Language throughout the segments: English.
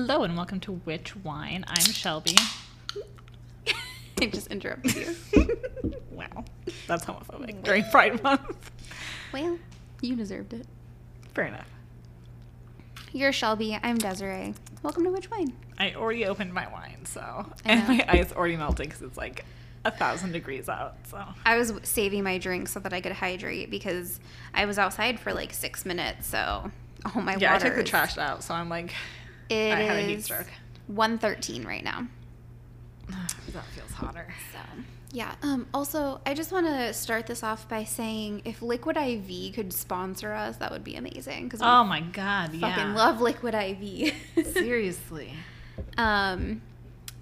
Hello and welcome to Which Wine. I'm Shelby. I just interrupted you. Wow, that's homophobic during Pride Month. well, you deserved it. Fair enough. You're Shelby. I'm Desiree. Welcome to Which Wine? I already opened my wine, so and my ice already melted because it's like a thousand degrees out. So I was saving my drink so that I could hydrate because I was outside for like six minutes. So, oh my yeah, I took the trash out, so I'm like, It I had a heat stroke. 113 right now. that feels hotter. So, yeah. Um, also, I just want to start this off by saying if Liquid IV could sponsor us, that would be amazing because Oh my god, we yeah. fucking love Liquid IV. Seriously. Um,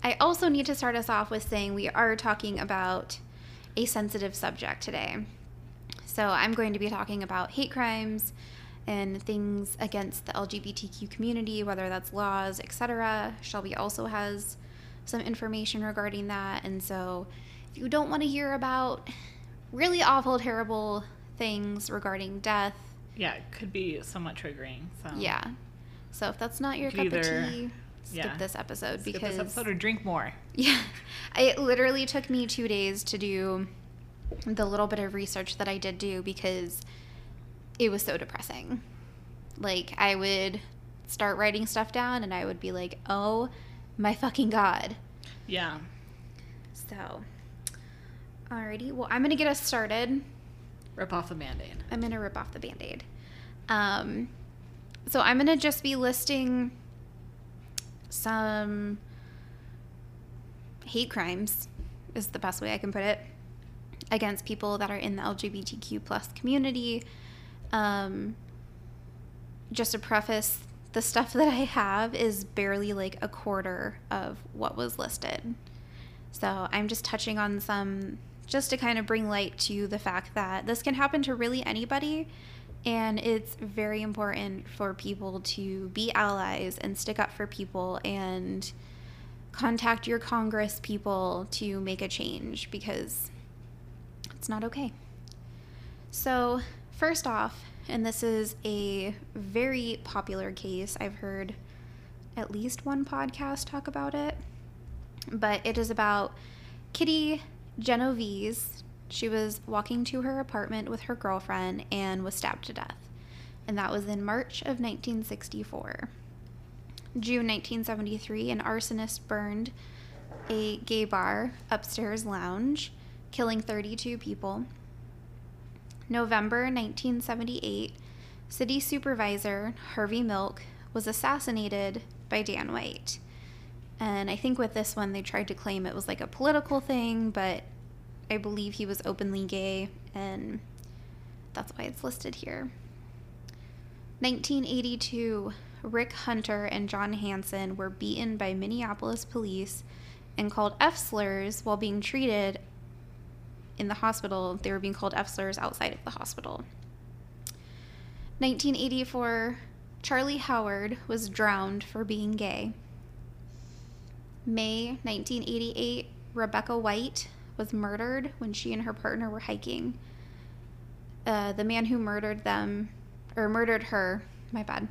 I also need to start us off with saying we are talking about a sensitive subject today. So I'm going to be talking about hate crimes and things against the LGBTQ community, whether that's laws, etc. Shelby also has some information regarding that, and so if you don't want to hear about really awful, terrible things regarding death, Yeah, it could be somewhat triggering. So yeah. So if that's not your cup could of tea, skip yeah. this episode Skip because this episode or drink more. yeah, it literally took me two days to do the little bit of research that I did do because it was so depressing. Like, I would start writing stuff down and I would be like, oh my fucking God. Yeah. So, alrighty. Well, I'm going to get us started. Rip off the band-aid. I'm going to rip off the band aid. Um, so, I'm going to just be listing some hate crimes, is the best way I can put it, against people that are in the LGBTQ plus community. Um, just to preface, the stuff that I have is barely like a quarter of what was listed. So I'm just touching on some just to kind of bring light to the fact that this can happen to really anybody. And it's very important for people to be allies and stick up for people and contact your Congress people to make a change because it's not okay. So, first off, and this is a very popular case, I've heard at least one podcast talk about it, but it is about Kitty Genovese. She was walking to her apartment with her girlfriend and was stabbed to death. And that was in March of 1964. June 1973, an arsonist burned a gay bar upstairs lounge, killing 32 people. November 1978, city supervisor Harvey Milk was assassinated by Dan White. And I think with this one, they tried to claim it was like a political thing, but I believe he was openly gay, and that's why it's listed here. 1982, Rick Hunter and John Hansen were beaten by Minneapolis police and called F slurs while being treated in the hospital. They were being called F slurs outside of the hospital. 1984, Charlie Howard was drowned for being gay. May 1988, Rebecca Wight was murdered when she and her partner were hiking. Uh, the man who murdered them, or murdered her, my bad.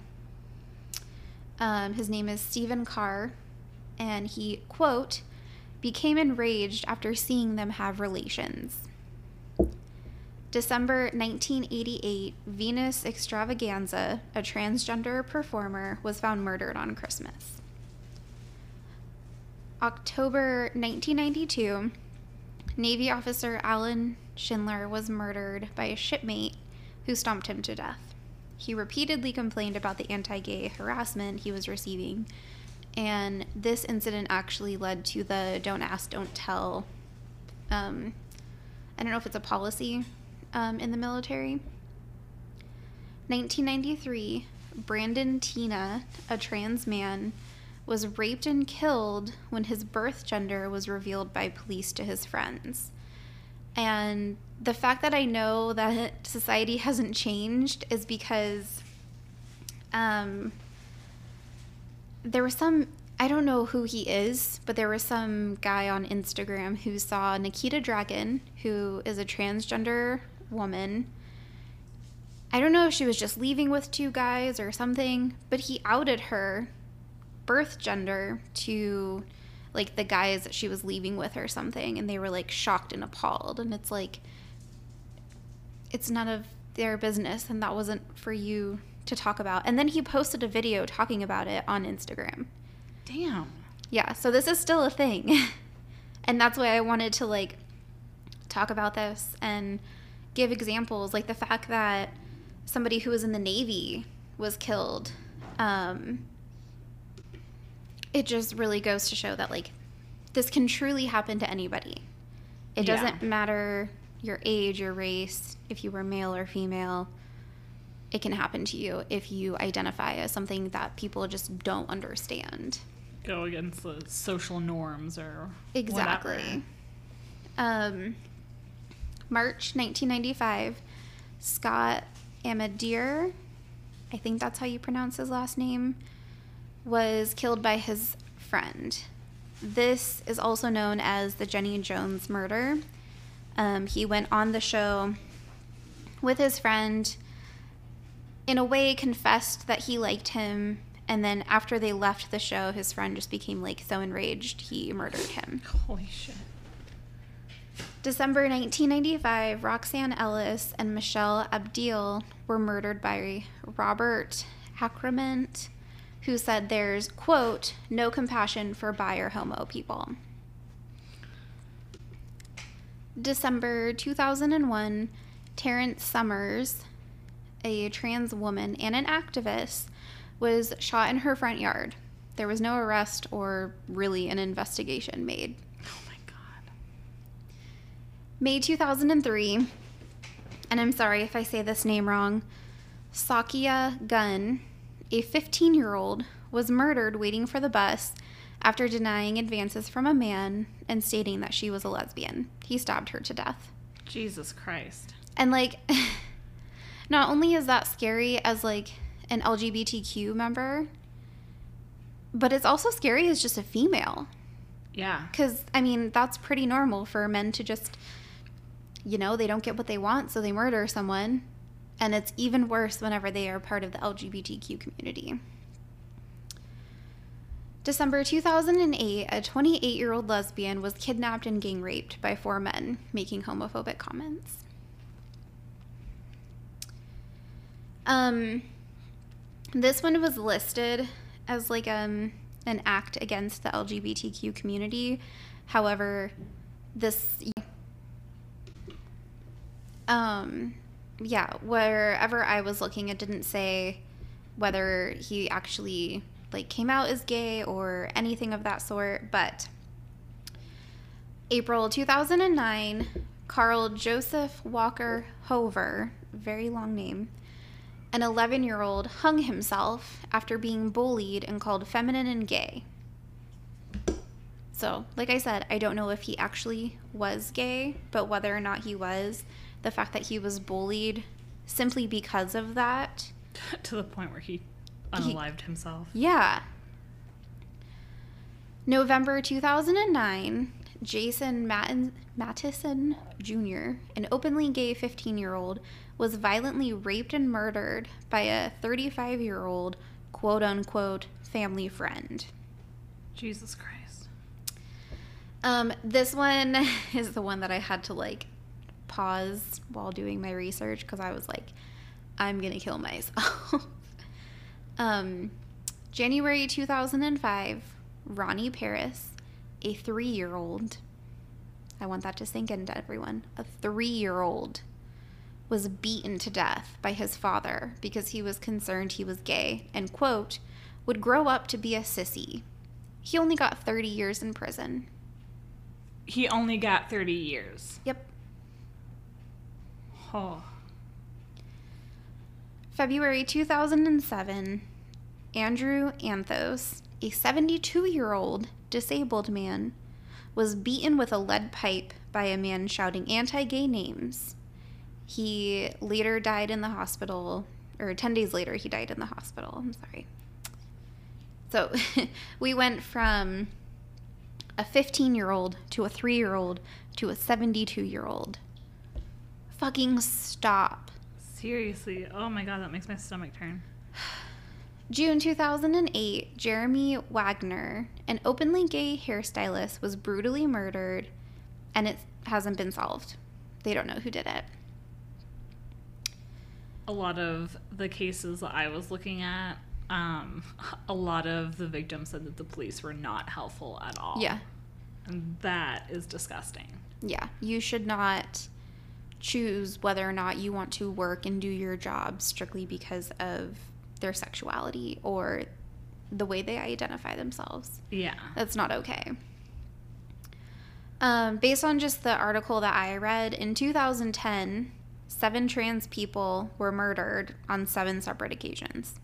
Um, his name is Stephen Carr, and he, quote, became enraged after seeing them have relations. December 1988, Venus Xtravaganza, a transgender performer, was found murdered on Christmas. October 1992, Navy officer Allen Schindler was murdered by a shipmate who stomped him to death. He repeatedly complained about the anti gay harassment he was receiving, and this incident actually led to the don't ask, don't tell. Um, I don't know if it's a policy um, in the military. 1993, Brandon Teena, a trans man, was raped and killed when his birth gender was revealed by police to his friends. And the fact that I know that society hasn't changed is because um, there was some, I don't know who he is, but there was some guy on Instagram who saw Nikita Dragun, who is a transgender woman. I don't know if she was just leaving with two guys or something, but he outed her birth gender to like the guys that she was leaving with or something and they were like shocked and appalled and it's like it's none of their business and that wasn't for you to talk about and then he posted a video talking about it on instagram Damn. yeah so this is still a thing and that's why i wanted to like talk about this and give examples like the fact that somebody who was in the navy was killed um, it just really goes to show that like this can truly happen to anybody it Yeah. doesn't matter your age your race if you were male or female it can happen to you if you identify as something that people just don't understand Go against the social norms or Exactly. Um, March 1995, Scott Amedure, I think that's how you pronounce his last name, was killed by his friend. This is also known as the Jenny Jones murder. Um, he went on the show with his friend, in a way, confessed that he liked him. And then after they left the show, his friend just became like so enraged he murdered him. Holy shit. December 1995, Roxanne Ellis and Michelle Abdill were murdered by Robert Acremant, who said there's, quote, no compassion for bi or homo people. December 2001, Terrence Summers, a trans woman and an activist, was shot in her front yard. There was no arrest or really an investigation made. Oh my god. May 2003, and I'm sorry if I say this name wrong, Sakia Gunn, a 15 year old, was murdered waiting for the bus after denying advances from a man and stating that she was a lesbian. He stabbed her to death. Jesus Christ. And like, not only is that scary as like an LGBTQ member, but it's also scary as just a female. Yeah. Because, I mean, that's pretty normal for men to just, you know, they don't get what they want, so they murder someone. And it's even worse whenever they are part of the LGBTQ community. December 2008, a 28 year old lesbian was kidnapped and gang raped by four men making homophobic comments. Um, this one was listed as like um an act against the LGBTQ community. However, this um yeah, wherever I was looking it didn't say whether he actually like came out as gay or anything of that sort, but April 2009, Carl Joseph Walker Hoover, very long name, an 11 year old hung himself after being bullied and called feminine and gay. So, like I said, I don't know if he actually was gay, but whether or not he was, the fact that he was bullied simply because of that, to the point where he unalived himself. yeah. November 2009, Jason Matten- Mattison Jr., an openly gay 15 year old, was violently raped and murdered by a 35 year old quote unquote family friend. Jesus Christ. Um, this one is the one that I had to like pause while doing my research because I was like, I'm gonna kill myself. um, January 2005, Ronnie Paris, a three year old, I want that to sink into everyone, a three year old was beaten to death by his father because he was concerned he was gay and, quote, would grow up to be a sissy. He only got 30 years in prison. He only got 30 years. Yep. Oh. February 2007, Andrew Anthos, a 72 year old disabled man, was beaten with a lead pipe by a man shouting anti gay names. He later died in the hospital, or 10 days later, he died in the hospital. I'm sorry. So we went from a 15 year old to a 3 year old to a 72 year old. Fucking stop. Seriously. Oh my god, that makes my stomach turn. June 2008, Jeremy Wagner, an openly gay hairstylist, was brutally murdered and it hasn't been solved. They don't know who did it. A lot of the cases that I was looking at, um, a lot of the victims said that the police were not helpful at all. Yeah. And that is disgusting. Yeah. You should not choose whether or not you want to work and do your job strictly because of their sexuality or the way they identify themselves. Yeah. That's not okay. Um, based on just the article that I read, in 2010, seven trans people were murdered on seven separate occasions.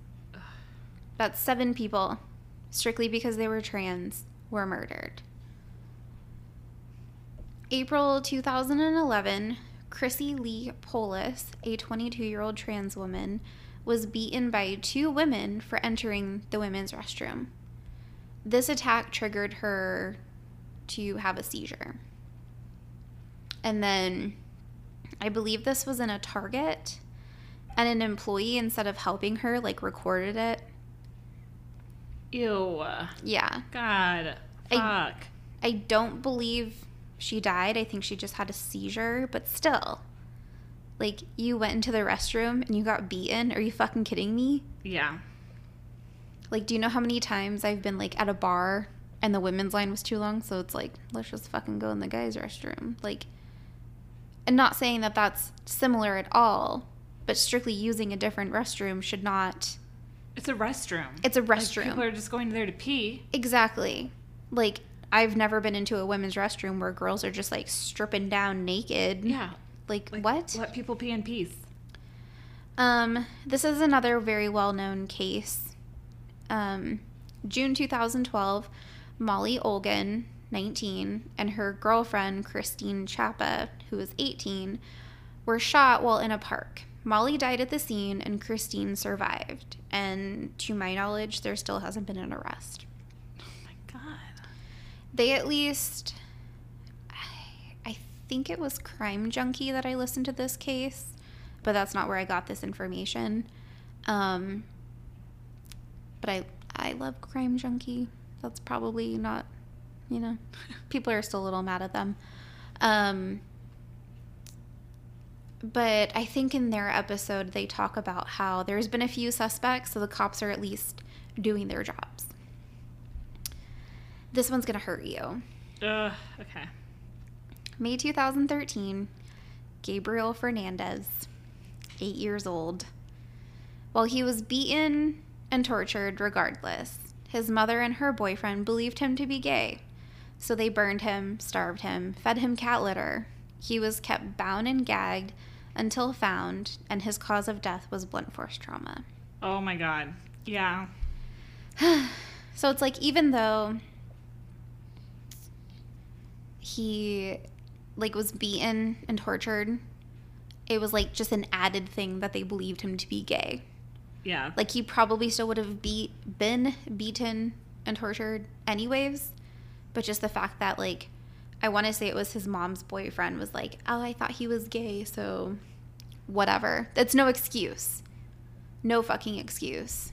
That's seven people, strictly because they were trans, were murdered. April 2011, Chrissy Lee Polis, a 22 year old trans woman, was beaten by two women for entering the women's restroom. This attack triggered her to have a seizure. And then I believe this was in a Target, and an employee, instead of helping her, like recorded it. Ew. Yeah. God. I- Fuck. I don't believe she died. I think she just had a seizure, but still. Like, you went into the restroom and you got beaten. Are you fucking kidding me? yeah. Like, do you know how many times I've been like at a bar and the women's line was too long? So it's like, let's just fucking go in the guys' restroom. Like, and not saying that that's similar at all, but strictly using a different restroom should not. It's a restroom. It's a Like, restroom. people are just going there to pee. Exactly. Like, I've never been into a women's restroom where girls are just like stripping down naked. Yeah. Like, Like, what? Let people pee in peace. Um, this is another very well known case. Um, June 2012, Molly Olgin, 19, and her girlfriend, Christine Chapa, who was 18, were shot while in a park. Molly died at the scene and Christine survived. And to my knowledge, there still hasn't been an arrest. Oh my god. They at least. Think it was Crime Junkie that I listened to this case, but that's not where I got this information. Um, but I I love Crime Junkie. That's probably not, you know, people are still a little mad at them. Um, but I think in their episode they talk about how there's been a few suspects, so the cops are at least doing their jobs. This one's gonna hurt you. Ugh. Okay. May 2013, Gabriel Fernandez, eight years old. While he was beaten and tortured regardless, his mother and her boyfriend believed him to be gay. So they burned him, starved him, fed him cat litter. He was kept bound and gagged until found, and his cause of death was blunt force trauma. Oh my god. Yeah. So it's like even though he like was beaten and tortured, it was like just an added thing that they believed him to be gay. Yeah. Like he probably still would have beat been beaten and tortured anyways, but just the fact that like I want to say it was his mom's boyfriend was like, "Oh, I thought he was gay, so whatever." That's no excuse. No fucking excuse.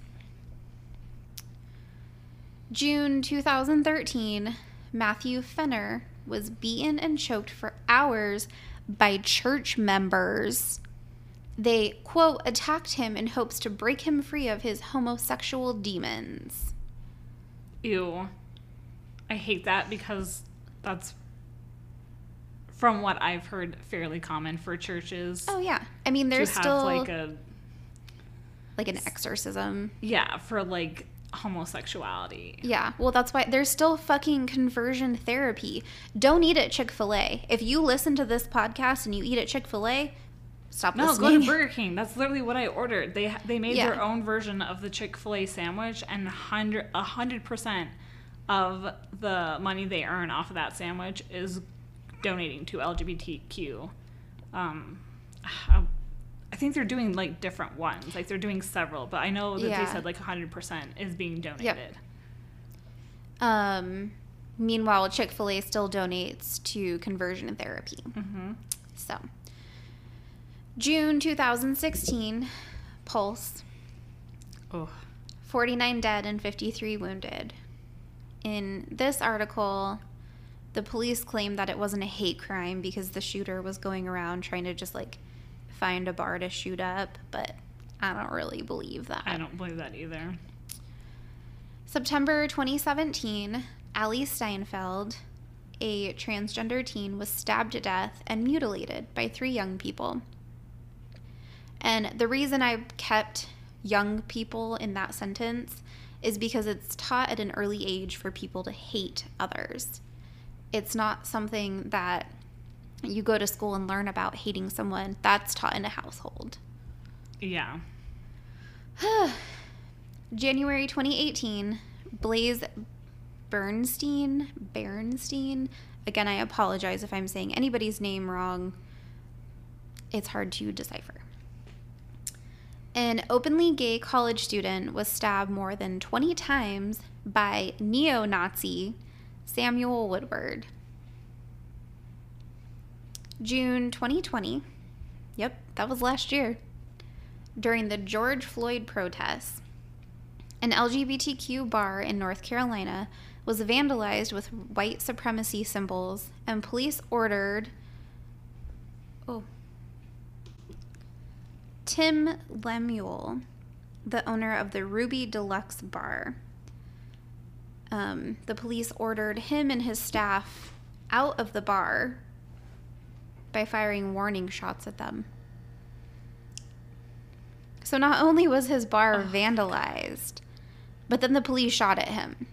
June 2013, Matthew Fenner was beaten and choked for hours by church members. They, quote, attacked him in hopes to break him free of his homosexual demons. Ew. I hate that because that's from what I've heard fairly common for churches Oh, yeah. I mean, there's to have still like a like an exorcism. yeah, for like homosexuality. Yeah, well, that's why there's still fucking conversion therapy. Don't eat at Chick fil A. If you listen to this podcast and you eat at Chick fil A, stop No, listening. go to Burger King. That's literally what I ordered. They they made Yeah. their own version of the Chick Fil A sandwich, and hundred a hundred percent of the money they earn off of that sandwich is donating to LGBTQ. Um, I, think they're doing like different ones. Like they're doing several, but I know that Yeah. they said like hundred percent is being donated. Um, meanwhile, Chick fil A still donates to conversion therapy. Mm-hmm. So, June 2016, Pulse, Oh, 49 dead and 53 wounded. In this article, the police claim that it wasn't a hate crime because the shooter was going around trying to just like find a bar to shoot up, but I don't really believe that. I don't believe that either. September 2017, Ally Steinfeld, a transgender teen, was stabbed to death and mutilated by three young people. And the reason I kept young people in that sentence is because it's taught at an early age for people to hate others. It's not something that you go to school and learn about hating someone. That's taught in a household. Yeah. January 2018, Blaze Bernstein, Bernstein. Again, I apologize if I'm saying anybody's name wrong. It's hard to decipher. An openly gay college student was stabbed more than 20 times by neo Nazi Samuel Woodward. June 2020. Yep, that was last year. During the George Floyd protests, an LGBTQ bar in North Carolina was vandalized with white supremacy symbols, and police ordered. Oh. Tim Lemuel, the owner of the Ruby Deluxe Bar, um, the police ordered him and his staff out of the bar by firing warning shots at them. So not only was his bar oh, vandalized, but then the police shot at him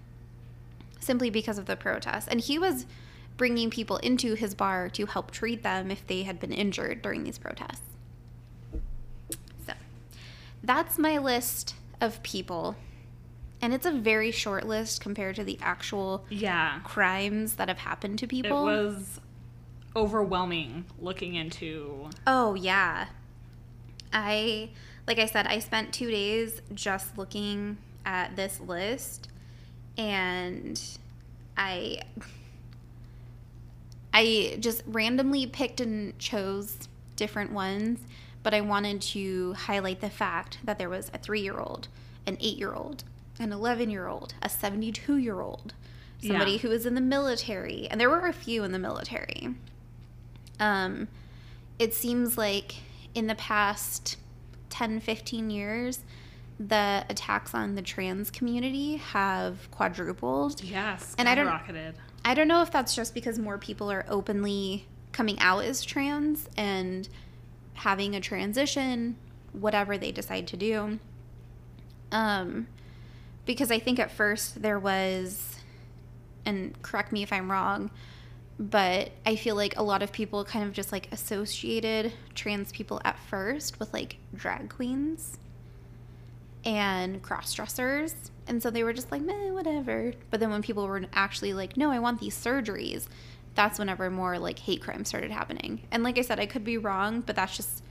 simply because of the protests. And he was bringing people into his bar to help treat them if they had been injured during these protests. So that's my list of people. And it's a very short list compared to the actual Yeah. crimes that have happened to people. It was overwhelming looking into. Oh, yeah. I, like I said, I spent two days just looking at this list and I. I just randomly picked and chose different ones, but I wanted to highlight the fact that there was a three year old, an eight year old, an 11 year old, a 72 year old, somebody Yeah. who was in the military, and there were a few in the military. Um, it seems like in the past 10, 15 years, the attacks on the trans community have quadrupled. Yes. And I don't- skyrocketed. I don't know if that's just because more people are openly coming out as trans and having a transition, whatever they decide to do. Um, because I think at first there was, and correct me if I'm wrong, but I feel like a lot of people kind of just like associated trans people at first with like drag queens and cross dressers. And so they were just like, meh, whatever. But then when people were actually like, no, I want these surgeries, that's whenever more like hate crimes started happening. And like I said, I could be wrong, but that's just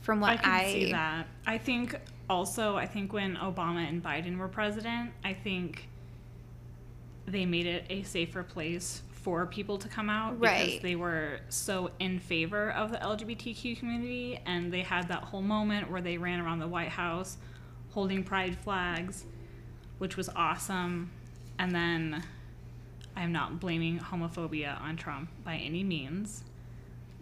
from what I can I, see that. I think also, I think when Obama and Biden were president, I think they made it a safer place for people to come out because they were so in favor of the LGBTQ community and they had that whole moment where they ran around the White House holding pride flags, which was awesome. And then I am not blaming homophobia on Trump by any means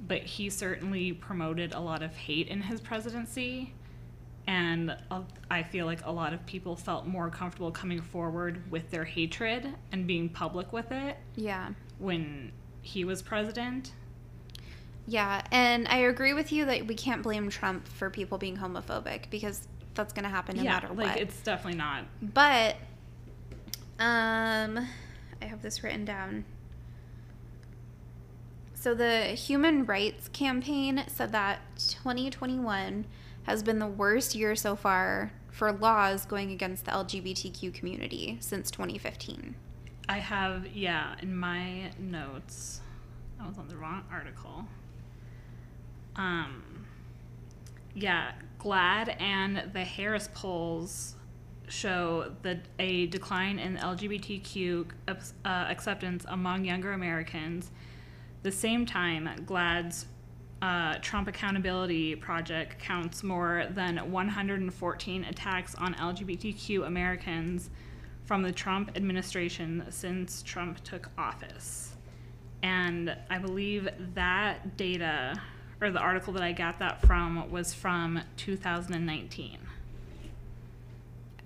but he certainly promoted a lot of hate in his presidency. And I feel like a lot of people felt more comfortable coming forward with their hatred and being public with it yeah. When he was president. Yeah, and I agree with you that we can't blame Trump for people being homophobic because that's going to happen no yeah, matter like what. it's definitely not. But um I have this written down. So the Human Rights Campaign said that 2021 has been the worst year so far for laws going against the LGBTQ community since 2015. I have, yeah, in my notes, I was on the wrong article. Um, yeah, GLAAD and the Harris polls show that a decline in LGBTQ uh, acceptance among younger Americans. The same time, GLAAD's uh, Trump Accountability Project counts more than 114 attacks on LGBTQ Americans from the Trump administration since Trump took office. And I believe that data, or the article that I got that from, was from 2019.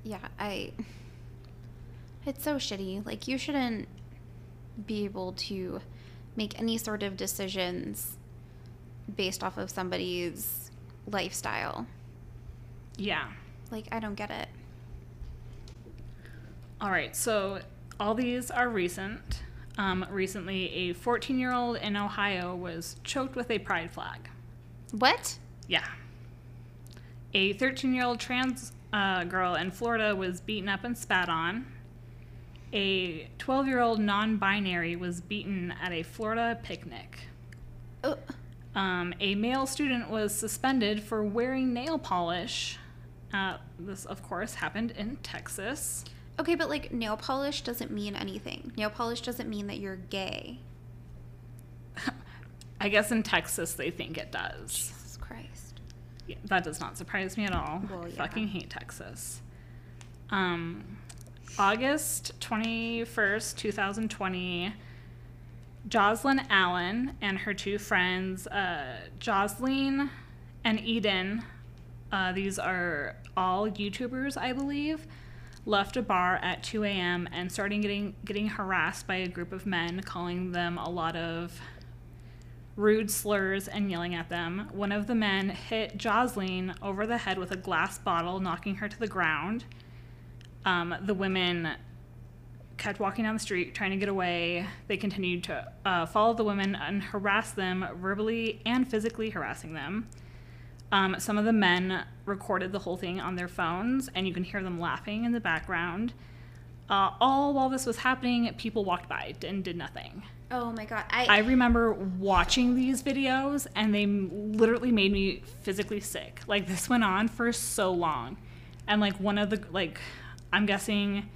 Yeah, I. It's so shitty. Like, you shouldn't be able to make any sort of decisions based off of somebody's lifestyle. Yeah. Like, I don't get it. All right, so all these are recent. Um, recently, a 14 year old in Ohio was choked with a pride flag. What? Yeah. A 13 year old trans uh, girl in Florida was beaten up and spat on. A 12 year old non binary was beaten at a Florida picnic. Oh, Um, a male student was suspended for wearing nail polish. Uh, this, of course, happened in Texas. Okay, but like, nail polish doesn't mean anything. Nail polish doesn't mean that you're gay. I guess in Texas they think it does. Jesus Christ. Yeah, that does not surprise me at all. Well, I yeah. Fucking hate Texas. Um, August 21st, 2020, Jocelyn Allen and her two friends, uh, Jocelyn and Eden, uh, these are all YouTubers, I believe, left a bar at 2 a.m. and started getting getting harassed by a group of men, calling them a lot of rude slurs and yelling at them. One of the men hit Jocelyn over the head with a glass bottle, knocking her to the ground. Um, the women kept walking down the street trying to get away. They continued to uh, follow the women and harass them, verbally and physically harassing them. Um, some of the men recorded the whole thing on their phones, and you can hear them laughing in the background. Uh, all while this was happening, people walked by and did nothing. Oh my god. I I, remember watching these videos and they literally made me physically sick. Like this went on for so long. And like one of the like I'm guessing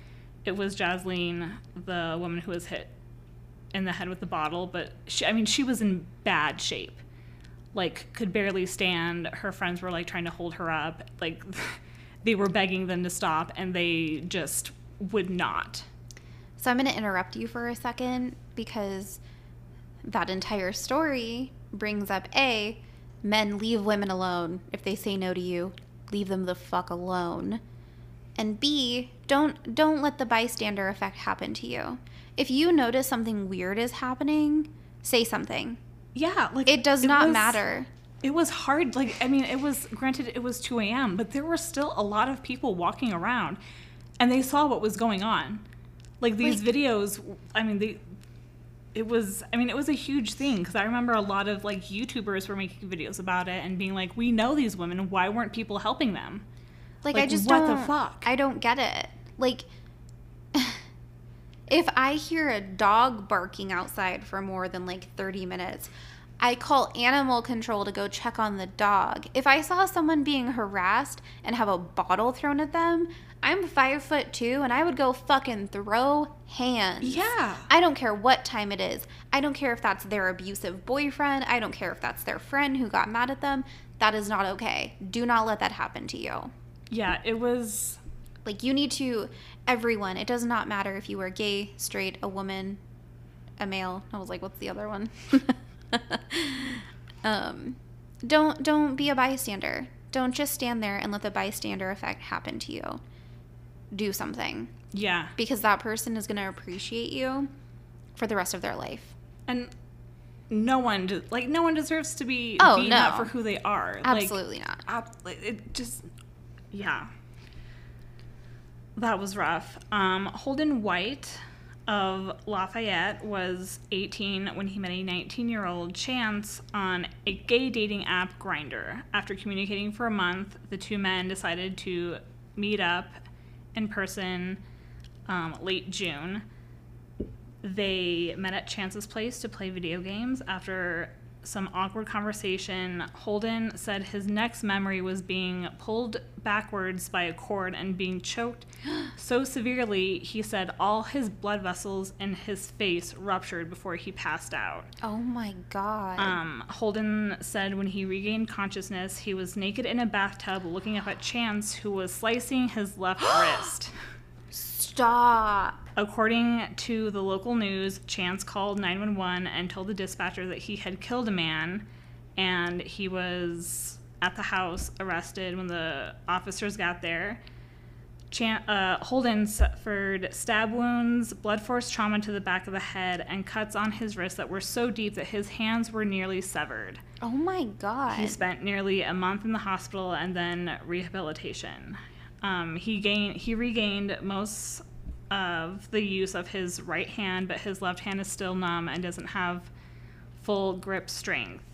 it was Jasleen, the woman who was hit in the head with the bottle, but she I mean she was in bad shape. Like could barely stand. Her friends were like trying to hold her up. Like they were begging them to stop and they just would not. so I'm going to interrupt you for a second because that entire story brings up A, men leave women alone. If they say no to you, leave them the fuck alone. And B, don't don't let the bystander effect happen to you. If you notice something weird is happening, say something. Yeah, like It does not was- matter. It was hard. Like, I mean, it was granted it was 2 a.m., but there were still a lot of people walking around and they saw what was going on. Like, these Like- videos, I mean, they, it was, I mean, it was a huge thing because I remember a lot of like YouTubers were making videos about it and being like, we know these women. Why weren't people helping them? Like, I Like, just what the don't. fuck? I don't get it. Like, if I hear a dog barking outside for more than like 30 minutes, I call animal control to go check on the dog. If I saw someone being harassed and have a bottle thrown at them, I'm five foot two and I would go fucking throw hands. Yeah. I don't care what time it is. I don't care if that's their abusive boyfriend. I don't care if that's their friend who got mad at them. That is not okay. Do not let that happen to you. Yeah, it was, Like you need to everyone. It does not matter if you are gay, straight, a woman, a male. I was like, what's the other one? um, don't don't be a bystander. Don't just stand there and let the bystander effect happen to you. Do something yeah. because that person is going to appreciate you for the rest of their life. And no one, de- like, no one deserves to be Oh, beaten up no. for who they are. Like, Absolutely not. ab- it just yeah that was rough. Um, holden white of lafayette was 18 when he met a 19 year old chance on a gay dating app Grindr. After communicating for a month the two men decided to meet up in person um, late june. They met at chance's place to play video games after some awkward conversation, Holden said his next memory was being pulled backwards by a cord and being choked so severely he said all his blood vessels in his face ruptured before he passed out. Oh my god. Um, Holden said when he regained consciousness, he was naked in a bathtub looking up at Chance, who was slicing his left wrist. Stop. According to the local news, Chance called 911 and told the dispatcher that he had killed a man and he was at the house arrested when the officers got there. Chan- uh, Holden suffered stab wounds, blood force trauma to the back of the head, and cuts on his wrists that were so deep that his hands were nearly severed. Oh my god. He spent nearly a month in the hospital and then rehabilitation. Um, he gained he regained most of the use of his right hand, but his left hand is still numb and doesn't have full grip strength.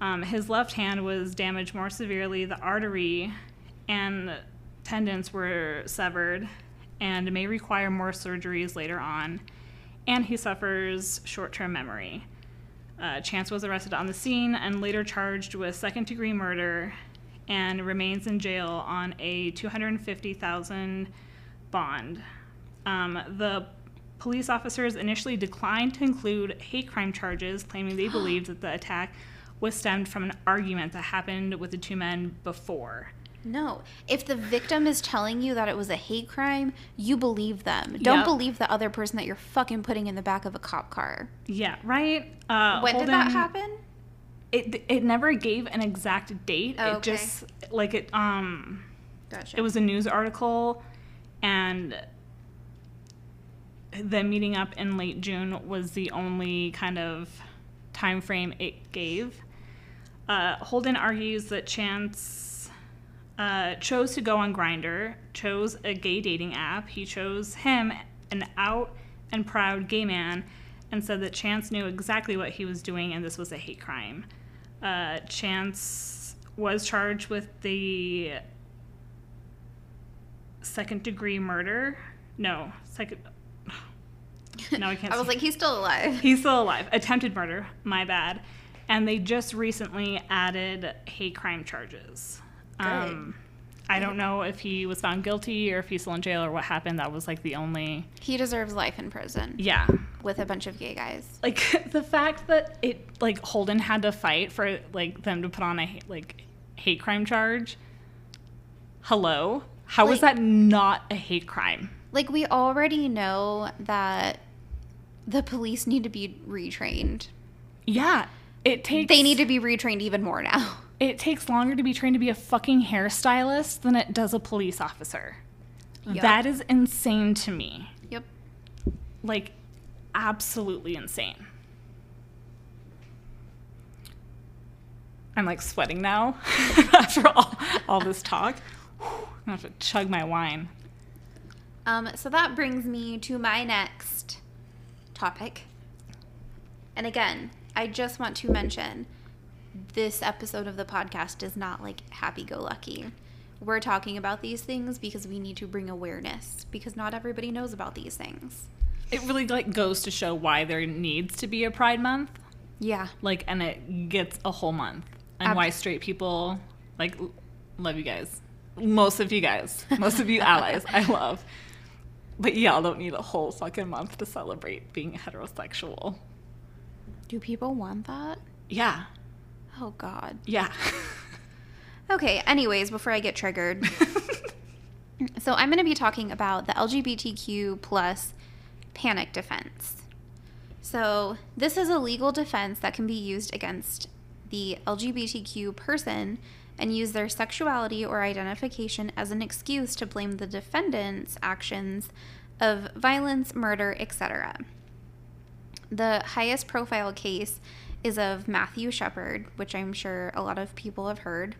Um, his left hand was damaged more severely. The artery and tendons were severed and may require more surgeries later on. And he suffers short term memory. Uh, Chance was arrested on the scene and later charged with second degree murder and remains in jail on a 250,000 bond. Um, the police officers initially declined to include hate crime charges, claiming they believed that the attack was stemmed from an argument that happened with the two men before. No. If the victim is telling you that it was a hate crime, you believe them. Don't Yep. believe the other person that you're fucking putting in the back of a cop car. Yeah, right? Uh, when did that happen? It, it never gave an exact date. Oh, it okay. just, like, it, um, Gotcha. it was a news article and the meeting up in late June was the only kind of time frame it gave. Uh, Holden argues that Chance uh, chose to go on Grindr, chose a gay dating app. He chose him, an out and proud gay man, and said that Chance knew exactly what he was doing and this was a hate crime. Uh, Chance was charged with the second degree murder. No, second. No, I can't. I was like, he's still alive. He's still alive. Attempted murder. My bad. And they just recently added hate crime charges. Um, I don't know if he was found guilty or if he's still in jail or what happened. That was like the only. He deserves life in prison Yeah. with a bunch of gay guys. Like the fact that it like Holden had to fight for like them to put on a like hate crime charge. Hello. How is Like- that not a hate crime? Like, we already know that the police need to be retrained. Yeah. It takes They need to be retrained even more now. it takes longer to be trained to be a fucking hairstylist than it does a police officer. Yup. That is insane to me. Yep. Like, absolutely insane. I'm like sweating now after all, all this talk. Whew, I'm gonna have to chug my wine. Um, so that brings me to my next topic. And again, I just want to mention this episode of the podcast is not like happy go lucky. We're talking about these things because we need to bring awareness because not everybody knows about these things. It really like goes to show why there needs to be a Pride Month. Yeah. Like, and it gets a whole month, and Ab- why straight people like love you guys. Most of you guys, most of you allies, I love. But y'all don't need a whole fucking month to celebrate being heterosexual. Do people want that? Yeah, Oh god. yeah. Okay, anyways, before I get triggered. So I'm going to be talking about the LGBTQ plus panic defense. So this is a legal defense that can be used against the LGBTQ person and use their sexuality or identification as an excuse to blame the defendant's actions of violence, murder, etc. The highest profile case is of Matthew Shepard, which I'm sure a lot of people have heard.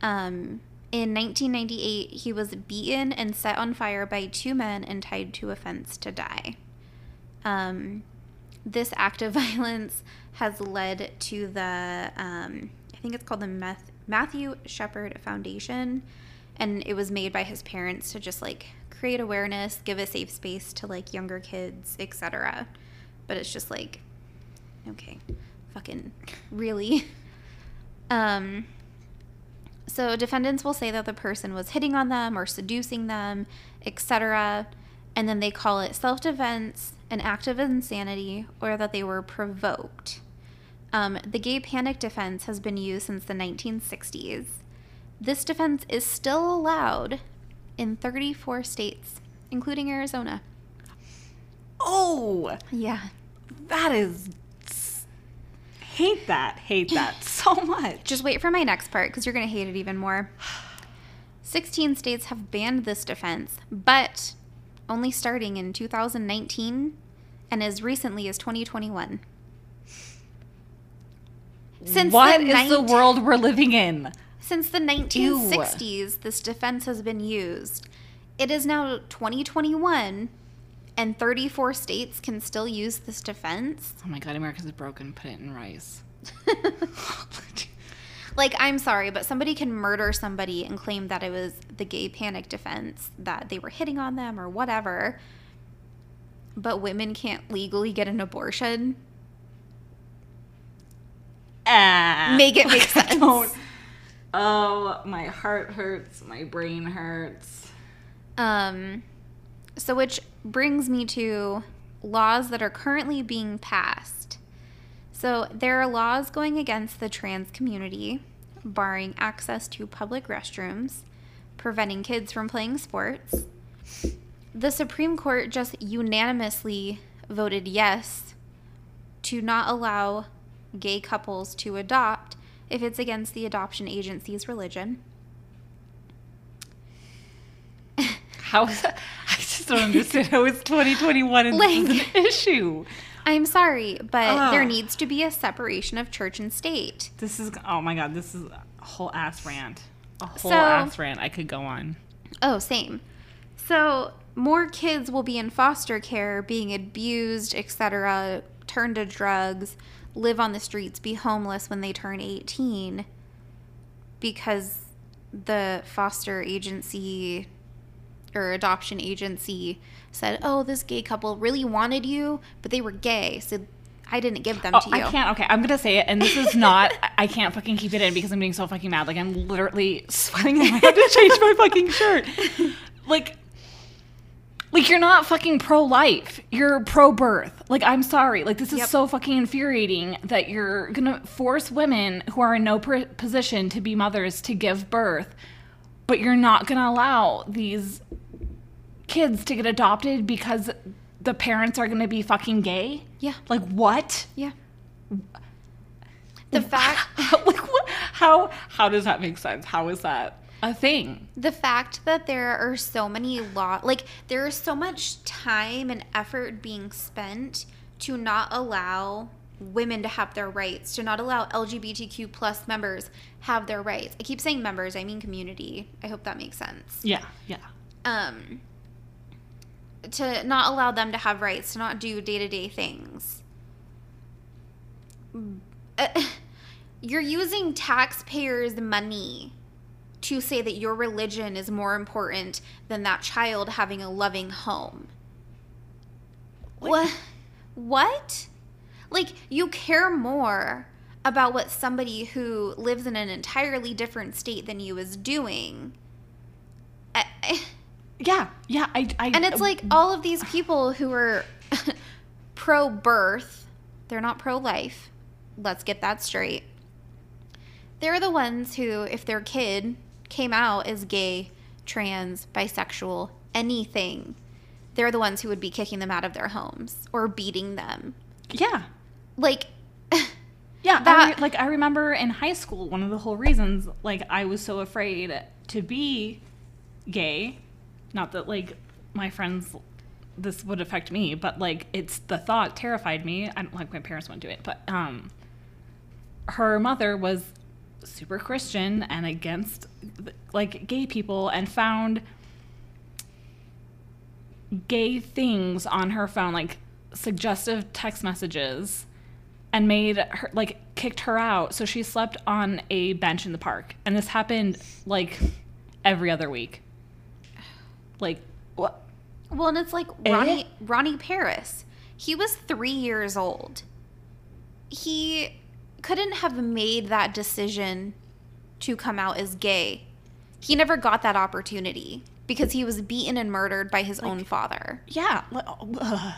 Um, in 1998, he was beaten and set on fire by two men and tied to a fence to die. Um, this act of violence has led to the, um, I think it's called the Meth- Matthew Shepard Foundation, and it was made by his parents to just like create awareness, give a safe space to like younger kids, etc. But it's just like, okay, fucking really. Um, so defendants will say that the person was hitting on them or seducing them, etc. And then they call it self defense, an act of insanity, or that they were provoked. Um, the gay panic defense has been used since the 1960s. This defense is still allowed in 34 states, including Arizona. Oh, Yeah. that is. Hate that. Hate that so much. Just wait for my next part because you're going to hate it even more. 16 states have banned this defense, but only starting in 2019 and as recently as 2021. Since what the is the world we're living in? Since the 1960s, this defense has been used. It is now 2021, and 34 states can still use this defense. Oh my god, America's broken. Put it in rice. like, I'm sorry, but somebody can murder somebody and claim that it was the gay panic defense, that they were hitting on them or whatever. But women can't legally get an abortion. Ah, Make it make sense. Oh, my heart hurts. My brain hurts. Um, so, which brings me to laws that are currently being passed. So, there are laws going against the trans community, barring access to public restrooms, preventing kids from playing sports. The Supreme Court just unanimously voted yes to not allow gay couples to adopt if it's against the adoption agency's religion. How is that? I don't understand how it's 2021 and this is Like- an issue. I'm sorry, but there needs to be a separation of church and state. This is, oh my god, this is a whole ass rant. A whole So- ass rant. I could go on. Oh, same. So, more kids will be in foster care, being abused, etc., turn to drugs, live on the streets, be homeless when they turn 18 because the foster agency or adoption agency said, "Oh, this gay couple really wanted you, but they were gay, so I didn't give them Oh, to you." I can't. Okay, I'm gonna say it, and this is not. I- can't fucking keep it in because I'm being so fucking mad. Like I'm literally sweating, I have to change my fucking shirt. Like, like you're not fucking pro life. You're pro birth. Like I'm sorry. Like this is Yep. so fucking infuriating that you're gonna force women who are in no pr- position to be mothers to give birth, but you're not gonna allow these kids to get adopted because the parents are gonna be fucking gay. Yeah. Like what? Yeah. The fact like what? How how does that make sense? How is that a thing? the fact that there are so many law like there is so much time and effort being spent to not allow women to have their rights to not allow lgbtq plus members have their rights i keep saying members i mean community i hope that makes sense Yeah, yeah. um to not allow them to have rights to not do day-to-day things. Uh, you're using taxpayers money to say that your religion is more important than that child having a loving home. What? What? Like you care more about what somebody who lives in an entirely different state than you is doing. I, I, Yeah, yeah. I, I and it's like all of these people who are pro birth, they're not pro life. Let's get that straight. They're the ones who, if their kid came out as gay, trans, bisexual, anything, they're the ones who would be kicking them out of their homes or beating them. yeah, Like, yeah. I That- re- like I remember in high school, one of the whole reasons like I was so afraid to be gay, not that like my friends this would affect me, but like it's the thought terrified me. I don't like my parents wouldn't do it, but um, her mother was super Christian and against like gay people and found gay things on her phone, like suggestive text messages, and made her like kicked her out. So she slept on a bench in the park, and this happened like every other week. Like what? well, and it's like Eh? Ronnie, Ronnie Paris. He was three years old. He couldn't have made that decision to come out as gay. He never got that opportunity because he was beaten and murdered by his own father. Yeah. ugh.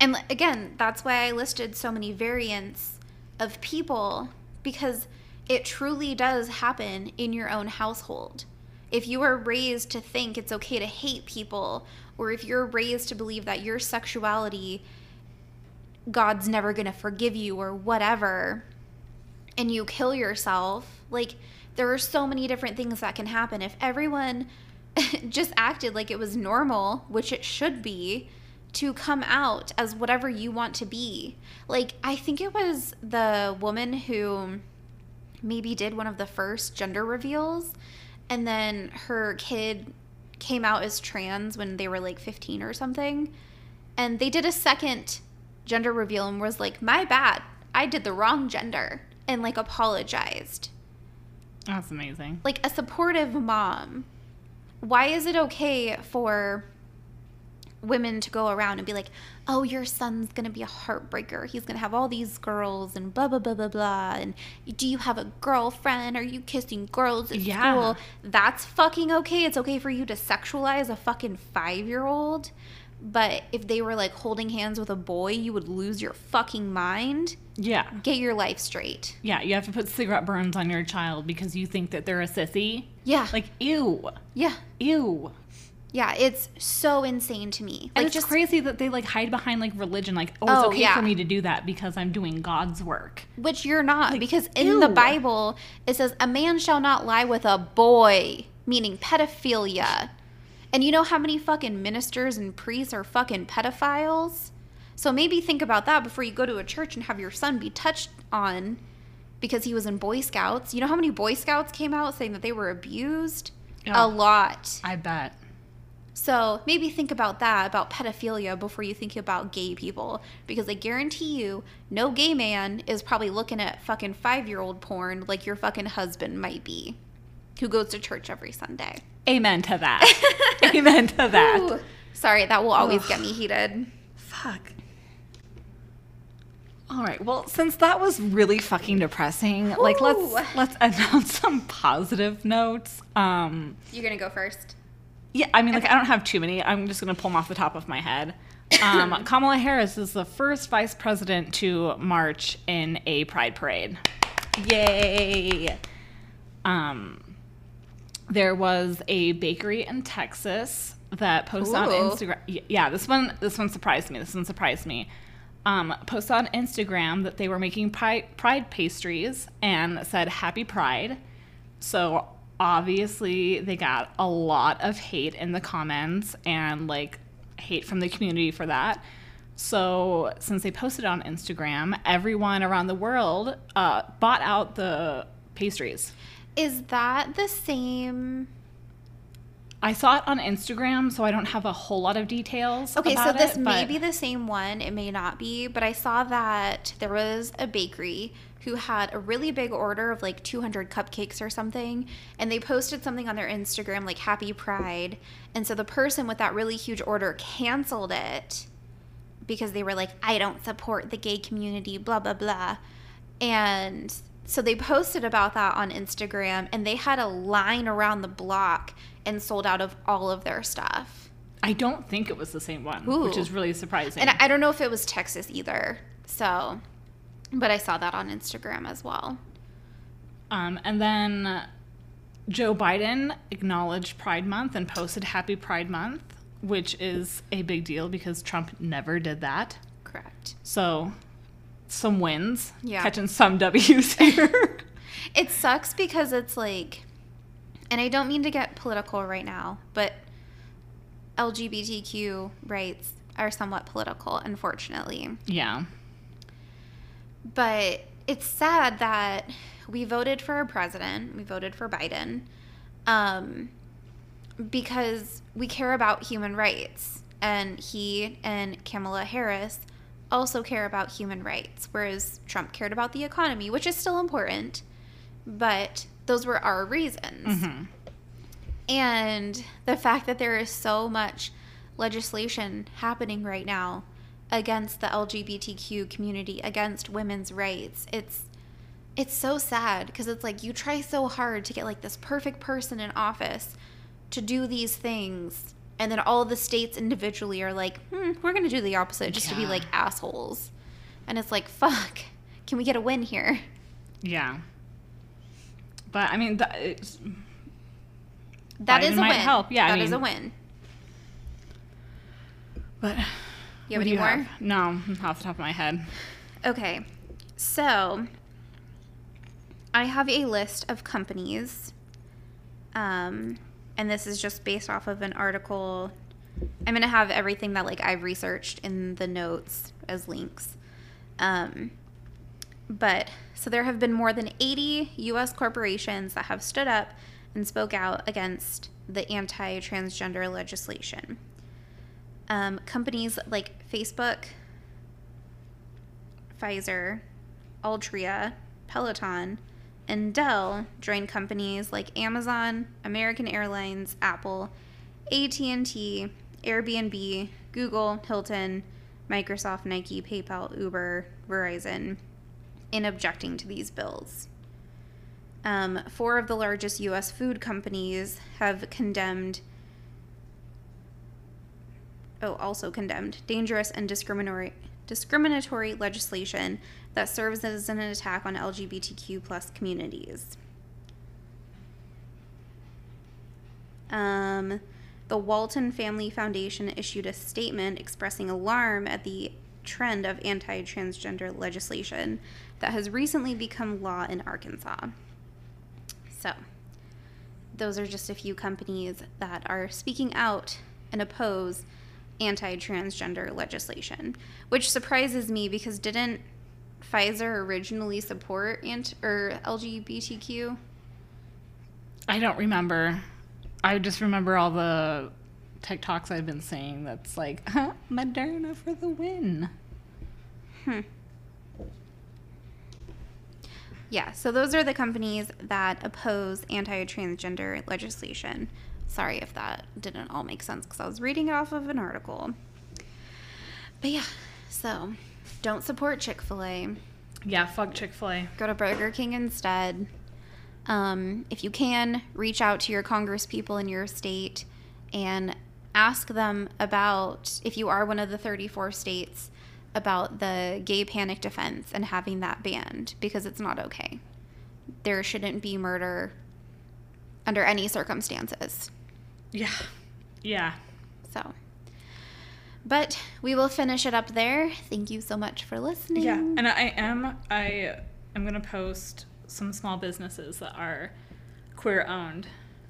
And again, that's why I listed so many variants of people because it truly does happen in your own household. If you are raised to think it's okay to hate people, or if you're raised to believe that your sexuality, God's never going to forgive you, or whatever, and you kill yourself, like there are so many different things that can happen. If everyone just acted like it was normal, which it should be, to come out as whatever you want to be. Like, I think it was the woman who maybe did one of the first gender reveals, and then her kid came out as trans when they were like 15 or something. And they did a second gender reveal and was like, My bad. I did the wrong gender. And like apologized. That's amazing. Like a supportive mom. Why is it okay for women to go around and be like, oh, your son's gonna be a heartbreaker. He's gonna have all these girls and blah, blah, blah, blah, blah. And do you have a girlfriend? Are you kissing girls at Yeah. school? That's fucking okay. It's okay for you to sexualize a fucking five year old. But if they were like holding hands with a boy, you would lose your fucking mind. Yeah. Get your life straight. Yeah, you have to put cigarette burns on your child because you think that they're a sissy. Yeah. Like, ew. yeah. Ew. Yeah. It's so insane to me. And Like, it's just crazy that they like hide behind like religion, like, oh, Oh, it's okay yeah. for me to do that because I'm doing God's work. Which you're not, because in the. Bible it says, "A man shall not lie with a boy," meaning pedophilia. And you know how many fucking ministers and priests are fucking pedophiles? So maybe think about that before you go to a church and have your son be touched on because he was in Boy Scouts. You know how many Boy Scouts came out saying that they were abused? A lot. I bet. So maybe think about that, about pedophilia, before you think about gay people. Because I guarantee you, no gay man is probably looking at fucking five year old porn like your fucking husband might be, who goes to church every Sunday. Amen to that. Amen to that. Ooh. Sorry, that will always get me heated. Fuck. All right. Well, since that was really fucking depressing, like let's let's announce some positive notes. Um You're gonna go first. Yeah, I mean like I don't have too many. I'm just going to pull them off the top of my head. Um Kamala Harris is the first vice president to march in a pride parade. Yay. Um there was a bakery in Texas that posted on Instagram. Yeah, this one this one surprised me. This one surprised me. Um, posted on Instagram that they were making pride, pride pastries and said Happy Pride. So obviously they got a lot of hate in the comments and like hate from the community for that. So since they posted on Instagram, everyone around the world uh, bought out the pastries. Is that the same? I saw it on Instagram, so I don't have a whole lot of details. Okay, so this it, may be the same one. It may not be, but I saw that there was a bakery who had a really big order of like 200 cupcakes or something, and they posted something on their Instagram like Happy Pride, and so the person with that really huge order canceled it because they were like, I don't support the gay community, blah blah blah, and so they posted about that on Instagram, and they had a line around the block and sold out of all of their stuff. I don't think it was the same one, which is really surprising. And I I don't know if it was Texas either. So, but I saw that on Instagram as well. Um, and then Joe Biden acknowledged Pride Month and posted Happy Pride Month, which is a big deal because Trump never did that. Correct. So, some wins, Yeah. catching some W's here. It sucks because it's like, and I don't mean to get political right now, but LGBTQ rights are somewhat political, unfortunately. yeah. But it's sad that we voted for a president, we voted for Biden, um, because we care about human rights. And he and Kamala Harris also care about human rights, whereas Trump cared about the economy, which is still important, but those were our reasons. Mhm. And the fact that there is so much legislation happening right now against the LGBTQ community, against women's rights, it's it's so sad because it's like you try so hard to get like this perfect person in office to do these things and then all the states individually are like hmm, we're gonna do the opposite just to be like assholes and it's like fuck can we get a win here Yeah. But I mean, that, it's, That a might win help. Yeah, I that is a win but you have any do more have? No, off the top of my head. Okay, so I have a list of companies, um, and this is just based off of an article. I'm gonna have everything that like I've researched in the notes as links. Um, but so there have been more than 80 U.S. corporations that have stood up and spoke out against the anti-transgender legislation. Um, companies like Facebook, Pfizer, Altria, Peloton, and Dell joined companies like Amazon, American Airlines, Apple, AT&T, Airbnb, Google, Hilton, Microsoft, Nike, PayPal, Uber, Verizon in objecting to these bills. Um, four of the largest U.S. food companies have condemned oh, also condemned dangerous and discriminatory discriminatory legislation that serves as an attack on LGBTQ plus communities. Um, the Walton Family Foundation issued a statement expressing alarm at the trend of anti transgender legislation that has recently become law in Arkansas. So, those are just a few companies that are speaking out and oppose anti transgender legislation, which surprises me because didn't Pfizer originally support ant- or LGBTQ? I don't remember. I just remember all the TikToks I've been seeing that's like, huh, Moderna for the win. Hmm. Yeah, so those are the companies that oppose anti transgender legislation. Sorry if that didn't all make sense because I was reading it off of an article. But yeah, so don't support Chick fil A. Yeah, fuck Chick fil A. Go to Burger King instead. Um, if you can, reach out to your congresspeople in your state and ask them about, if you are one of the 34 states, about the gay panic defense and having that banned because it's not okay. There shouldn't be murder under any circumstances. Yeah. Yeah. So, but we will finish it up there. Thank you so much for listening. Yeah. And I am I am gonna post some small businesses that are queer owned.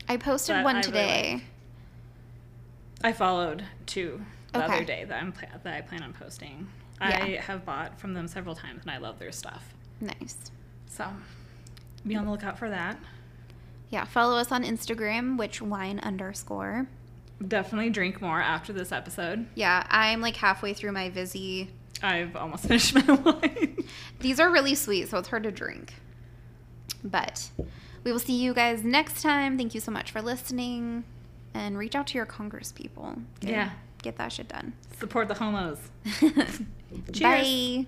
I posted one I really today. like. I followed two the Okay. other day that I'm that I plan on posting. Yeah. I have bought from them several times and I love their stuff. Nice. So be on the lookout for that. Yeah, follow us on Instagram, which wine underscore. Definitely drink more after this episode. Yeah, I'm like halfway through my Vizzy. I've almost finished my wine. These are really sweet, so it's hard to drink. But we will see you guys next time. Thank you so much for listening. And reach out to your Congress people. Yeah. Get that shit done. Support the homos. Bye.